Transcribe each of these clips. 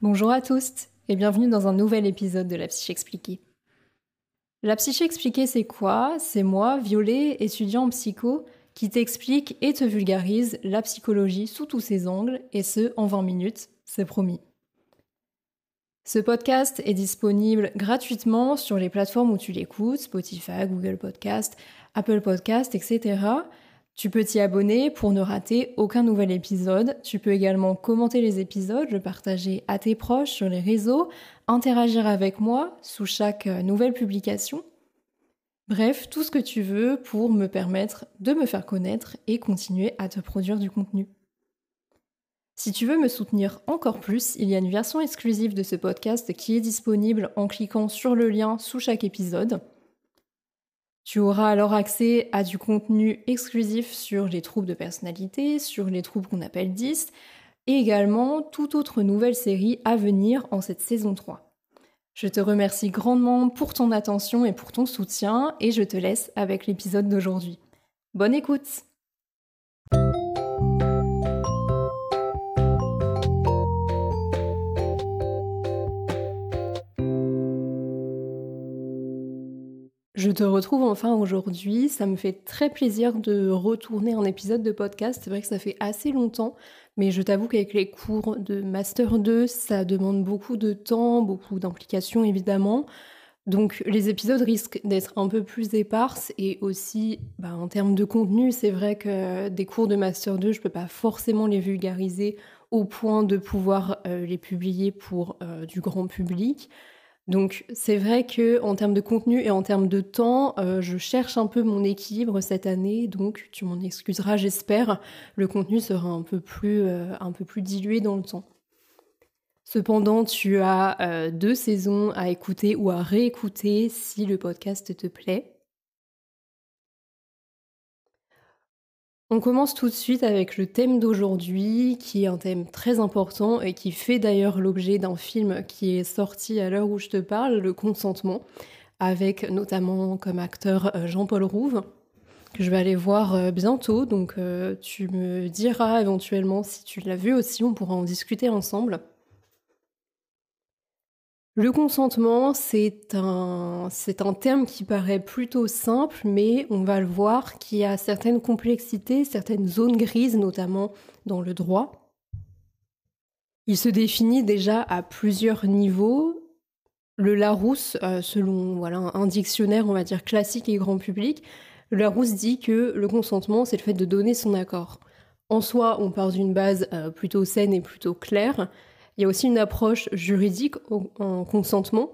Bonjour à tous et bienvenue dans un nouvel épisode de La Psyché Expliquée. La Psyché Expliquée, c'est quoi? C'est moi, Violet, étudiant en psycho, qui t'explique et te vulgarise la psychologie sous tous ses angles, et ce, en 20 minutes, c'est promis. Ce podcast est disponible gratuitement sur les plateformes où tu l'écoutes, Spotify, Google Podcast, Apple Podcast, etc. Tu peux t'y abonner pour ne rater aucun nouvel épisode. Tu peux également commenter les épisodes, le partager à tes proches sur les réseaux, interagir avec moi sous chaque euh, nouvelle publication. Bref, tout ce que tu veux pour me permettre de me faire connaître et continuer à te produire du contenu. Si tu veux me soutenir encore plus, il y a une version exclusive de ce podcast qui est disponible en cliquant sur le lien sous chaque épisode. Tu auras alors accès à du contenu exclusif sur les troubles de personnalité, sur les troubles qu'on appelle 10, et également toute autre nouvelle série à venir en cette saison 3. Je te remercie grandement pour ton attention et pour ton soutien, et je te laisse avec l'épisode d'aujourd'hui. Bonne écoute Je te retrouve enfin aujourd'hui. Ça me fait très plaisir de retourner un épisode de podcast. C'est vrai que ça fait assez longtemps, mais je t'avoue qu'avec les cours de Master 2, ça demande beaucoup de temps, beaucoup d'implications évidemment. Donc les épisodes risquent d'être un peu plus éparses et aussi bah, en termes de contenu, c'est vrai que des cours de Master 2, je peux pas forcément les vulgariser au point de pouvoir euh, les publier pour euh, du grand public. Donc c'est vrai que en termes de contenu et en termes de temps, euh, je cherche un peu mon équilibre cette année, donc tu m'en excuseras, j'espère. Le contenu sera un peu plus, euh, un peu plus dilué dans le temps. Cependant, tu as euh, deux saisons à écouter ou à réécouter si le podcast te plaît. On commence tout de suite avec le thème d'aujourd'hui, qui est un thème très important et qui fait d'ailleurs l'objet d'un film qui est sorti à l'heure où je te parle, Le consentement, avec notamment comme acteur euh, Jean-Paul Rouve, que je vais aller voir euh, bientôt. Donc euh, tu me diras éventuellement si tu l'as vu aussi, on pourra en discuter ensemble. Le consentement, c'est un, c'est un terme qui paraît plutôt simple, mais on va le voir qu'il y a certaines complexités, certaines zones grises, notamment dans le droit. Il se définit déjà à plusieurs niveaux. Le Larousse, euh, selon un dictionnaire, on va dire classique et grand public, Larousse dit que le consentement, c'est le fait de donner son accord. En soi, on part d'une base euh, plutôt saine et plutôt claire, il y a aussi une approche juridique en consentement.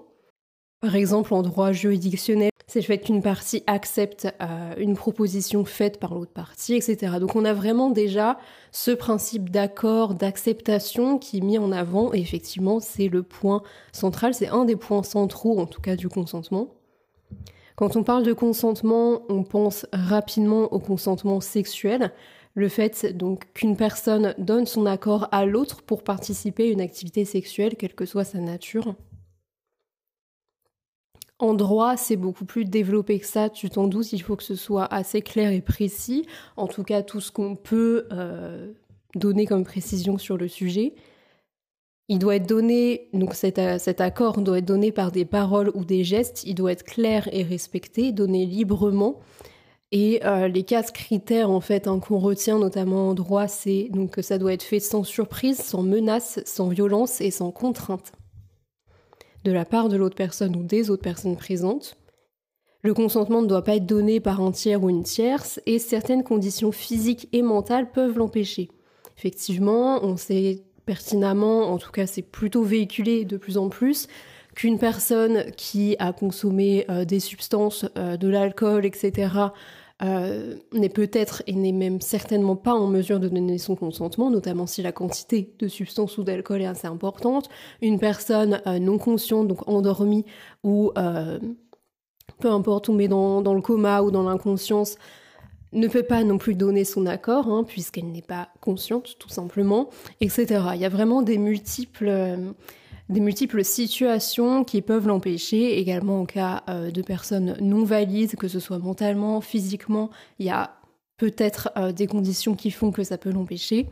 Par exemple, en droit juridictionnel, c'est le fait qu'une partie accepte euh, une proposition faite par l'autre partie, etc. Donc on a vraiment déjà ce principe d'accord, d'acceptation qui est mis en avant, et effectivement c'est le point central, c'est un des points centraux en tout cas du consentement. Quand on parle de consentement, on pense rapidement au consentement sexuel, le fait donc qu'une personne donne son accord à l'autre pour participer à une activité sexuelle, quelle que soit sa nature. En droit, c'est beaucoup plus développé que ça, tu t'en doutes, il faut que ce soit assez clair et précis, en tout cas tout ce qu'on peut euh, donner comme précision sur le sujet. Il doit être donné, donc cet, cet, accord doit être donné par des paroles ou des gestes, il doit être clair et respecté, donné librement, et euh, les quatre critères en fait hein, qu'on retient notamment en droit, c'est donc que ça doit être fait sans surprise, sans menace, sans violence et sans contrainte de la part de l'autre personne ou des autres personnes présentes. Le consentement ne doit pas être donné par un tiers ou une tierce et certaines conditions physiques et mentales peuvent l'empêcher. Effectivement, on sait pertinemment, en tout cas c'est plutôt véhiculé de plus en plus, qu'une personne qui a consommé euh, des substances, euh, de l'alcool, etc., euh, n'est peut-être et n'est même certainement pas en mesure de donner son consentement, notamment si la quantité de substances ou d'alcool est assez importante. Une personne non consciente, donc endormie, ou peu importe, met dans, le coma ou dans l'inconscience, ne peut pas non plus donner son accord, hein, puisqu'elle n'est pas consciente, tout simplement, etc. Il y a vraiment des multiples des multiples situations qui peuvent l'empêcher, également en cas euh, de personnes non valides, que ce soit mentalement, physiquement, il y a peut-être euh, des conditions qui font que ça peut l'empêcher.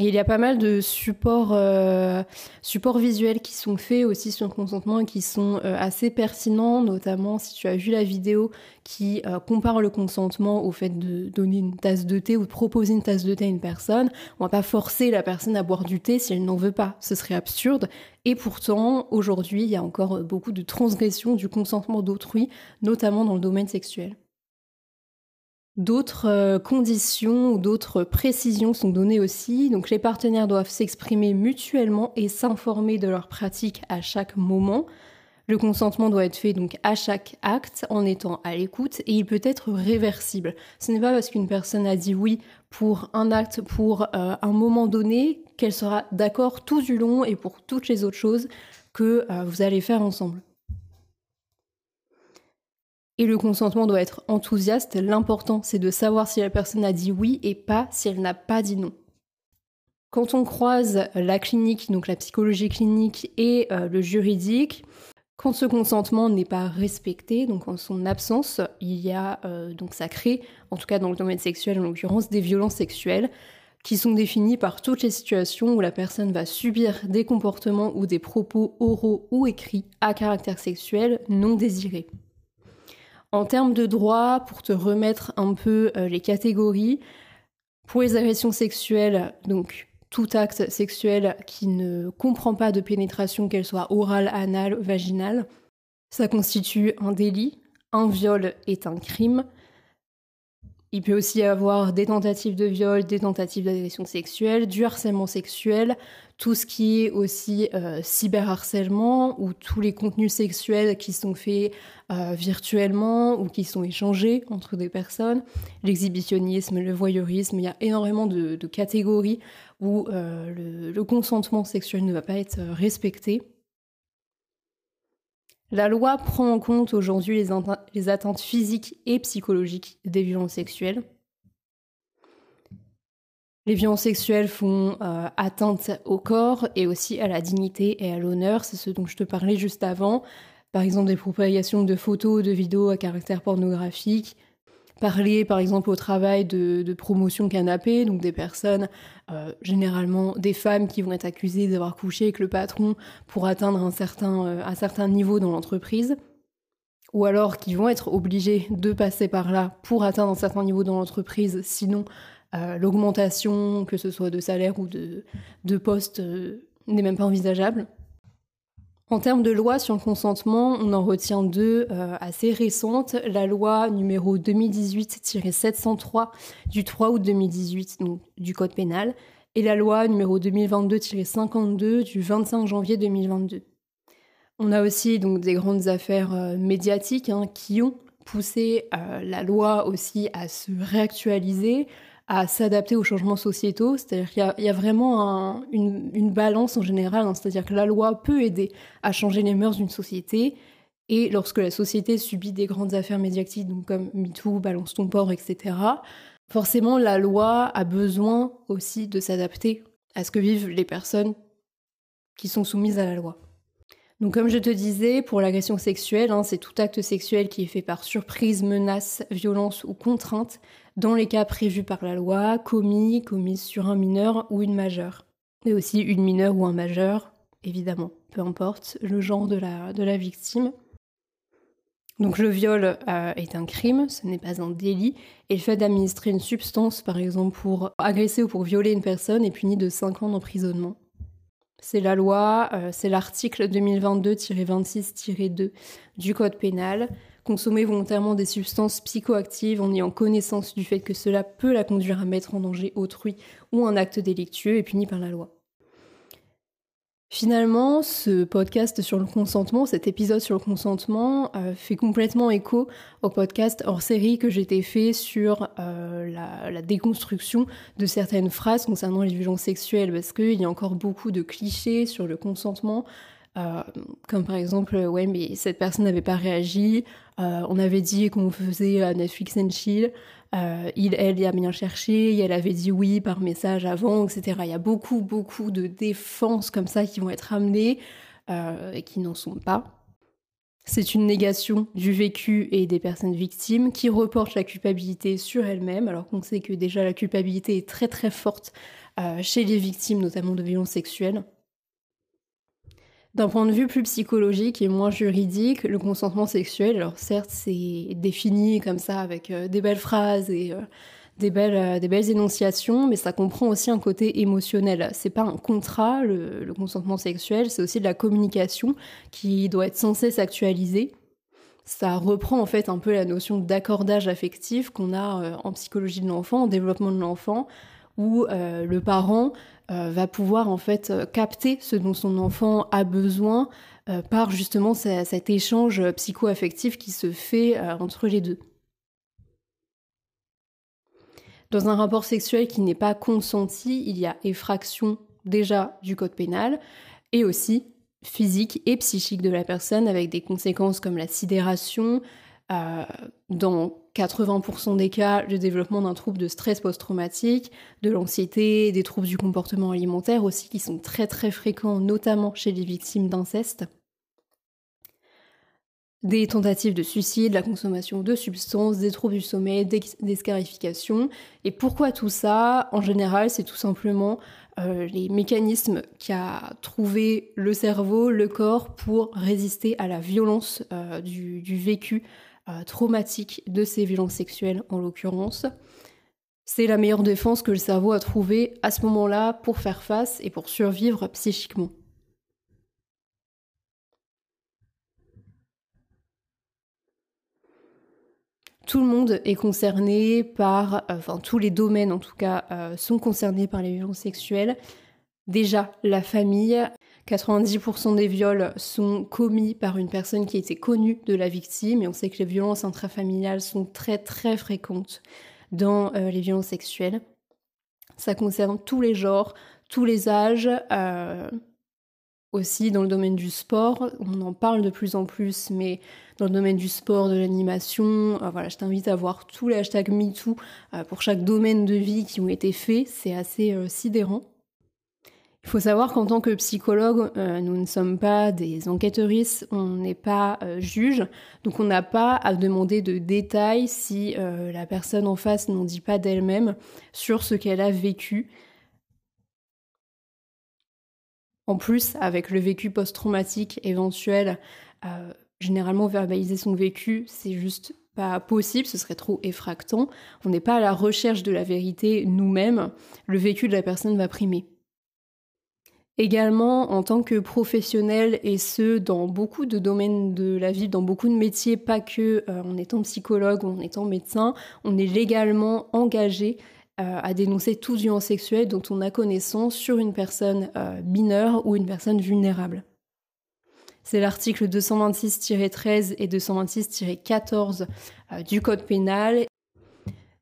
Et il y a pas mal de supports, euh, supports visuels qui sont faits aussi sur le consentement et qui sont euh, assez pertinents, notamment si tu as vu la vidéo qui euh, compare le consentement au fait de donner une tasse de thé ou de proposer une tasse de thé à une personne. On va pas forcer la personne à boire du thé si elle n'en veut pas, ce serait absurde. Et pourtant, aujourd'hui, il y a encore beaucoup de transgressions du consentement d'autrui, notamment dans le domaine sexuel. D'autres euh, conditions ou d'autres précisions sont données aussi. Donc les partenaires doivent s'exprimer mutuellement et s'informer de leurs pratiques à chaque moment. Le consentement doit être fait donc à chaque acte en étant à l'écoute et il peut être réversible. Ce n'est pas parce qu'une personne a dit oui pour un acte pour euh, un moment donné qu'elle sera d'accord tout du long et pour toutes les autres choses que euh, vous allez faire ensemble. Et le consentement doit être enthousiaste. L'important, c'est de savoir si la personne a dit oui et pas si elle n'a pas dit non. Quand on croise la clinique, donc la psychologie clinique et euh, le juridique, quand ce consentement n'est pas respecté, donc en son absence, il y a euh, donc ça crée, en tout cas dans le domaine sexuel en l'occurrence, des violences sexuelles qui sont définies par toutes les situations où la personne va subir des comportements ou des propos oraux ou écrits à caractère sexuel non désirés. En termes de droit, pour te remettre un peu euh, les catégories, pour les agressions sexuelles, donc tout acte sexuel qui ne comprend pas de pénétration, qu'elle soit orale, anale, vaginale, ça constitue un délit. Un viol est un crime. Il peut aussi y avoir des tentatives de viol, des tentatives d'agression sexuelle, du harcèlement sexuel, tout ce qui est aussi euh, cyberharcèlement ou tous les contenus sexuels qui sont faits euh, virtuellement ou qui sont échangés entre des personnes, l'exhibitionnisme, le voyeurisme, il y a énormément de, catégories où euh, le, consentement sexuel ne va pas être respecté. La loi prend en compte aujourd'hui les, attentes physiques et psychologiques des violences sexuelles. Les violences sexuelles font euh, atteinte au corps et aussi à la dignité et à l'honneur. C'est ce dont je te parlais juste avant. Par exemple, des propagations de photos, de vidéos à caractère pornographique, parler par exemple au travail de, promotion canapé, donc des personnes, euh, généralement des femmes qui vont être accusées d'avoir couché avec le patron pour atteindre un certain, euh, un certain niveau dans l'entreprise, ou alors qui vont être obligées de passer par là pour atteindre un certain niveau dans l'entreprise, sinon euh, l'augmentation, que ce soit de salaire ou de, de poste, n'est même pas envisageable. En termes de loi sur le consentement, on en retient deux euh, assez récentes. La loi numéro 2018-703 du 3 août 2018 du Code pénal et la loi numéro 2022-52 du 25 janvier 2022. On a aussi donc des grandes affaires euh, médiatiques hein, qui ont poussé euh, la loi aussi à se réactualiser, à s'adapter aux changements sociétaux. C'est-à-dire qu'il y, a vraiment une, balance en général. Hein. C'est-à-dire que la loi peut aider à changer les mœurs d'une société. Et lorsque la société subit des grandes affaires médiatiques, comme MeToo, Balance ton port, etc., forcément, la loi a besoin aussi de s'adapter à ce que vivent les personnes qui sont soumises à la loi. Donc comme je te disais, pour l'agression sexuelle, hein, c'est tout acte sexuel qui est fait par surprise, menace, violence ou contrainte, dans les cas prévus par la loi, commis, commis sur un mineur ou une majeure. Et aussi une mineure ou un majeur, évidemment, peu importe le genre de la, de la victime. Donc le viol euh, est un crime, ce n'est pas un délit, et le fait d'administrer une substance, par exemple, pour agresser ou pour violer une personne, est puni de 5 ans d'emprisonnement. C'est la loi, euh, c'est l'article 2022-26-2 du Code pénal. Consommer volontairement des substances psychoactives en ayant connaissance du fait que cela peut la conduire à mettre en danger autrui ou un acte délictueux est puni par la loi. Finalement, ce podcast sur le consentement, cet épisode sur le consentement, euh, fait complètement écho au podcast hors série que j'étais fait sur euh, la, déconstruction de certaines phrases concernant les violences sexuelles, parce qu'il y a encore beaucoup de clichés sur le consentement, euh, comme par exemple, ouais, mais cette personne n'avait pas réagi, on avait dit qu'on faisait Netflix and chill, euh, il, elle y a bien cherché, elle avait dit oui par message avant, etc. Il y a beaucoup, beaucoup de défenses comme ça qui vont être amenées euh, et qui n'en sont pas. C'est une négation du vécu et des personnes victimes qui reportent la culpabilité sur elles-mêmes, alors qu'on sait que déjà la culpabilité est très très forte chez les victimes notamment de violences sexuelles. D'un point de vue plus psychologique et moins juridique, le consentement sexuel, alors certes c'est défini comme ça avec des belles phrases et des belles, euh, des belles énonciations, mais ça comprend aussi un côté émotionnel. C'est pas un contrat, le, consentement sexuel, c'est aussi de la communication qui doit être censée s'actualiser. Ça reprend en fait un peu la notion d'accordage affectif qu'on a euh, en psychologie de l'enfant, en développement de l'enfant, où euh, le parent va pouvoir en fait capter ce dont son enfant a besoin par justement cet échange psycho-affectif qui se fait entre les deux. Dans un rapport sexuel qui n'est pas consenti, il y a effraction déjà du code pénal et aussi physique et psychique de la personne avec des conséquences comme la sidération, euh, dans 80% des cas, le développement d'un trouble de stress post-traumatique, de l'anxiété, des troubles du comportement alimentaire aussi qui sont très très fréquents, notamment chez les victimes d'inceste des tentatives de suicide, la consommation de substances, des troubles du sommeil, des, scarifications. Et pourquoi tout ça? En général, c'est tout simplement euh, les mécanismes qu'a trouvé le cerveau, le corps pour résister à la violence euh, du, vécu euh, traumatique de ces violences sexuelles en l'occurrence. C'est la meilleure défense que le cerveau a trouvée à ce moment-là pour faire face et pour survivre psychiquement. tout le monde est concerné par, enfin tous les domaines en tout cas euh, sont concernés par les violences sexuelles. Déjà, la famille, 90% des viols sont commis par une personne qui était connue de la victime et on sait que les violences intrafamiliales sont très très fréquentes dans euh, les violences sexuelles. Ça concerne tous les genres, tous les âges, euh, aussi dans le domaine du sport. On en parle de plus en plus, mais dans le domaine du sport, de l'animation. Euh, voilà, je t'invite à voir tous les hashtags MeToo pour chaque domaine de vie qui ont été faits. C'est assez sidérant. Il faut savoir qu'en tant que psychologue, nous ne sommes pas des enquêteuristes, on n'est pas juge, donc on n'a pas à demander de détails si la personne en face n'en dit pas d'elle-même sur ce qu'elle a vécu. En plus, avec le vécu post-traumatique éventuel, généralement verbaliser son vécu, c'est juste pas possible, ce serait trop effractant. On n'est pas à la recherche de la vérité nous-mêmes, le vécu de la personne va primer. Également, en tant que professionnel, et ce, dans beaucoup de domaines de la vie, dans beaucoup de métiers, pas que euh, en étant psychologue ou en étant médecin, on est légalement engagé euh, à dénoncer tout violence sexuel dont on a connaissance sur une personne euh, mineure ou une personne vulnérable. C'est l'article 226-13 et 226-14 euh, du Code pénal.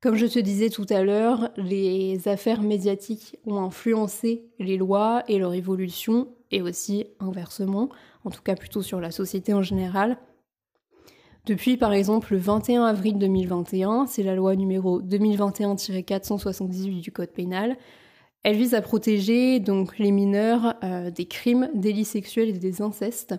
Comme je te disais tout à l'heure, les affaires médiatiques ont influencé les lois et leur évolution, et aussi inversement, en tout cas plutôt sur la société en général. Depuis par exemple le 21 avril 2021, c'est la loi numéro 2021-478 du Code pénal, elle vise à protéger donc les mineurs euh, des crimes, délits sexuels et des incestes.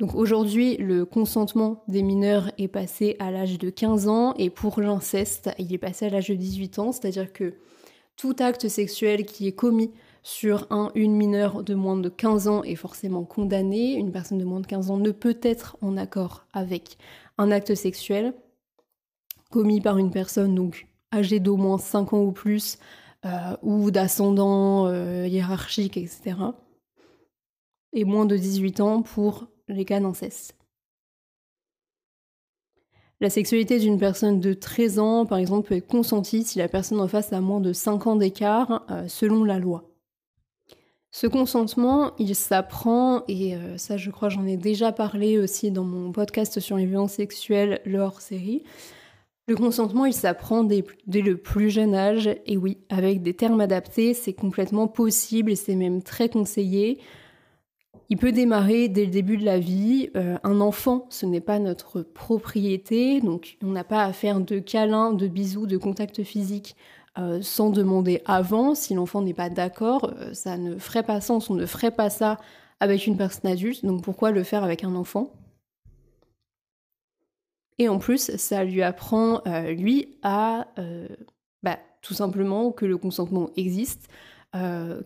Donc aujourd'hui, le consentement des mineurs est passé à l'âge de 15 ans et pour l'inceste, il est passé à l'âge de 18 ans, c'est-à-dire que tout acte sexuel qui est commis sur un une mineure de moins de 15 ans est forcément condamné. Une personne de moins de 15 ans ne peut être en accord avec un acte sexuel commis par une personne âgée d'au moins 5 ans ou plus euh, ou d'ascendant euh, hiérarchique, etc. Et moins de 18 ans pour les cas d'inceste. La sexualité d'une personne de 13 ans, par exemple, peut être consentie si la personne en face a moins de 5 ans d'écart, euh, selon la loi. Ce consentement, il s'apprend, et ça je crois j'en ai déjà parlé aussi dans mon podcast sur les violences sexuelles, leur série, le consentement, il s'apprend dès, le plus jeune âge, et oui, avec des termes adaptés, c'est complètement possible et c'est même très conseillé. Il peut démarrer dès le début de la vie. Euh, un enfant, ce n'est pas notre propriété, donc on n'a pas à faire de câlins, de bisous, de contact physique euh, sans demander avant. Si l'enfant n'est pas d'accord, euh, ça ne ferait pas sens, on ne ferait pas ça avec une personne adulte, donc pourquoi le faire avec un enfant? Et en plus, ça lui apprend, euh, lui, à bah, tout simplement que le consentement existe,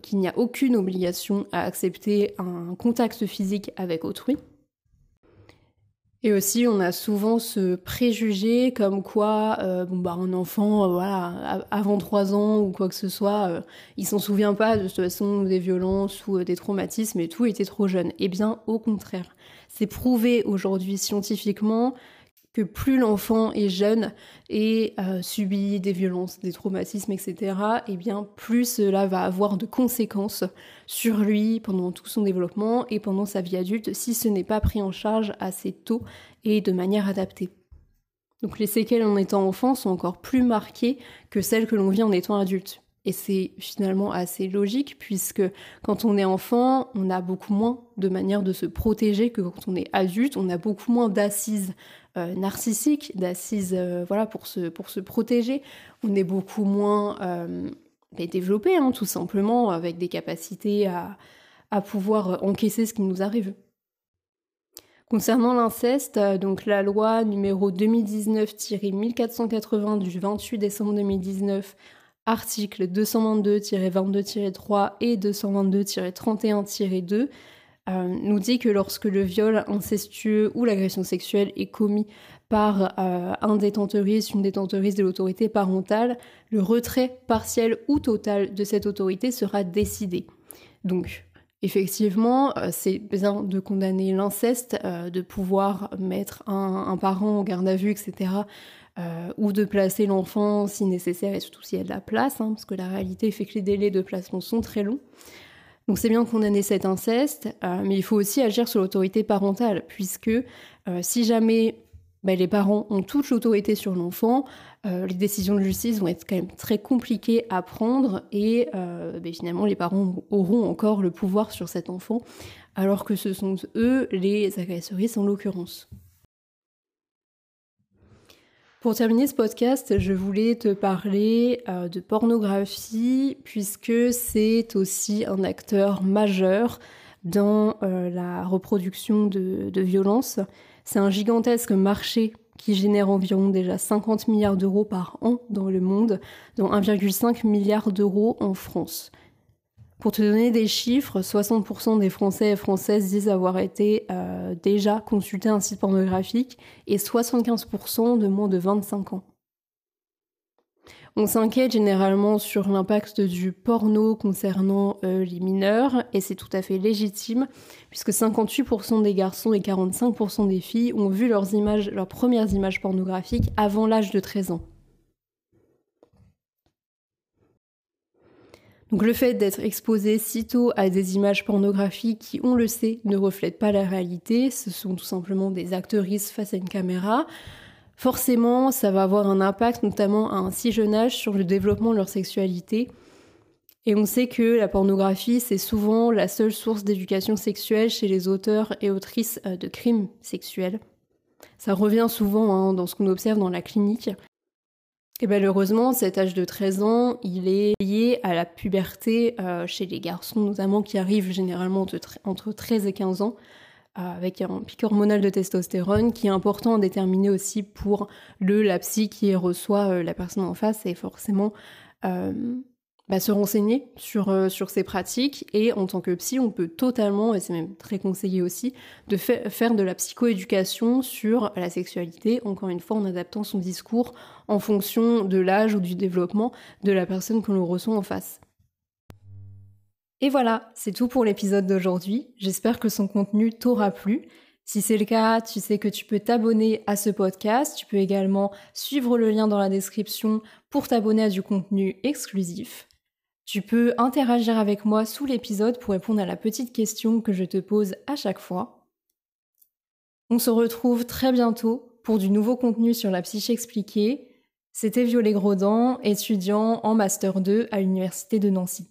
qu'il n'y a aucune obligation à accepter un contact physique avec autrui. Et aussi, on a souvent ce préjugé comme quoi, euh, bah un enfant, euh, voilà, avant 3 ans ou quoi que ce soit, euh, il s'en souvient pas de toute façon des violences ou des traumatismes et tout, il était trop jeune. Eh bien, au contraire, c'est prouvé aujourd'hui scientifiquement que plus l'enfant est jeune et euh, subit des violences, des traumatismes, etc., et eh bien plus cela va avoir de conséquences sur lui pendant tout son développement et pendant sa vie adulte si ce n'est pas pris en charge assez tôt et de manière adaptée. Donc les séquelles en étant enfant sont encore plus marquées que celles que l'on vit en étant adulte. Et c'est finalement assez logique puisque quand on est enfant, on a beaucoup moins de manières de se protéger que quand on est adulte, on a beaucoup moins d'assises euh, narcissiques, d'assises euh, voilà pour se pour se protéger. On est beaucoup moins euh, développé, hein, tout simplement, avec des capacités à, à pouvoir encaisser ce qui nous arrive. Concernant l'inceste, donc la loi numéro 2019-1480 du 28 décembre 2019 articles 222-22-3 et 222-31-2 euh, nous dit que lorsque le viol incestueux ou l'agression sexuelle est commis par euh, un détenteuriste, une détenteuriste de l'autorité parentale, le retrait partiel ou total de cette autorité sera décidé. Donc, effectivement, euh, c'est bien de condamner l'inceste, de pouvoir mettre un, un, parent en garde à vue, etc., euh, ou de placer l'enfant si nécessaire et surtout s'il y a de la place, hein, parce que la réalité fait que les délais de placement sont très longs. Donc c'est bien qu'on ait cet inceste, euh, mais il faut aussi agir sur l'autorité parentale, puisque euh, si jamais bah, les parents ont toute l'autorité sur l'enfant, les décisions de justice vont être quand même très compliquées à prendre et bah, finalement les parents auront encore le pouvoir sur cet enfant, alors que ce sont eux les agresseuristes en l'occurrence. Pour terminer ce podcast, je voulais te parler euh, de pornographie puisque c'est aussi un acteur majeur dans euh, la reproduction de, de violence. C'est un gigantesque marché qui génère environ déjà 50 milliards d'euros par an dans le monde, dont 1,5 milliard d'euros en France. Pour te donner des chiffres, 60% des Français et Françaises disent avoir été euh, déjà consultés un site pornographique et 75% de moins de 25 ans. On s'inquiète généralement sur l'impact du porno concernant euh, les mineurs et c'est tout à fait légitime puisque 58% des garçons et 45% des filles ont vu leurs premières images pornographiques avant l'âge de 13 ans. Donc le fait d'être exposé si tôt à des images pornographiques qui, on le sait, ne reflètent pas la réalité, ce sont tout simplement des actrices face à une caméra, forcément ça va avoir un impact notamment à un si jeune âge sur le développement de leur sexualité. Et on sait que la pornographie, c'est souvent la seule source d'éducation sexuelle chez les auteurs et autrices euh, de crimes sexuels. Ça revient souvent hein, dans ce qu'on observe dans la clinique. Et malheureusement, cet âge de 13 ans, il est lié à la puberté euh, chez les garçons, notamment qui arrivent généralement entre 13 et 15 ans, euh, avec un pic hormonal de testostérone qui est important à déterminer aussi pour le la psy qui reçoit euh, la personne en face et forcément bah, se renseigner sur, euh, sur ces pratiques. Et en tant que psy, on peut totalement, et c'est même très conseillé aussi, de faire de la psychoéducation sur la sexualité, encore une fois en adaptant son discours en fonction de l'âge ou du développement de la personne que l'on reçoit en face. Et voilà, c'est tout pour l'épisode d'aujourd'hui. J'espère que son contenu t'aura plu. Si c'est le cas, tu sais que tu peux t'abonner à ce podcast. Tu peux également suivre le lien dans la description pour t'abonner à du contenu exclusif. Tu peux interagir avec moi sous l'épisode pour répondre à la petite question que je te pose à chaque fois. On se retrouve très bientôt pour du nouveau contenu sur la psyché expliquée. C'était Violet Grodan, étudiant en Master 2 à l'Université de Nancy.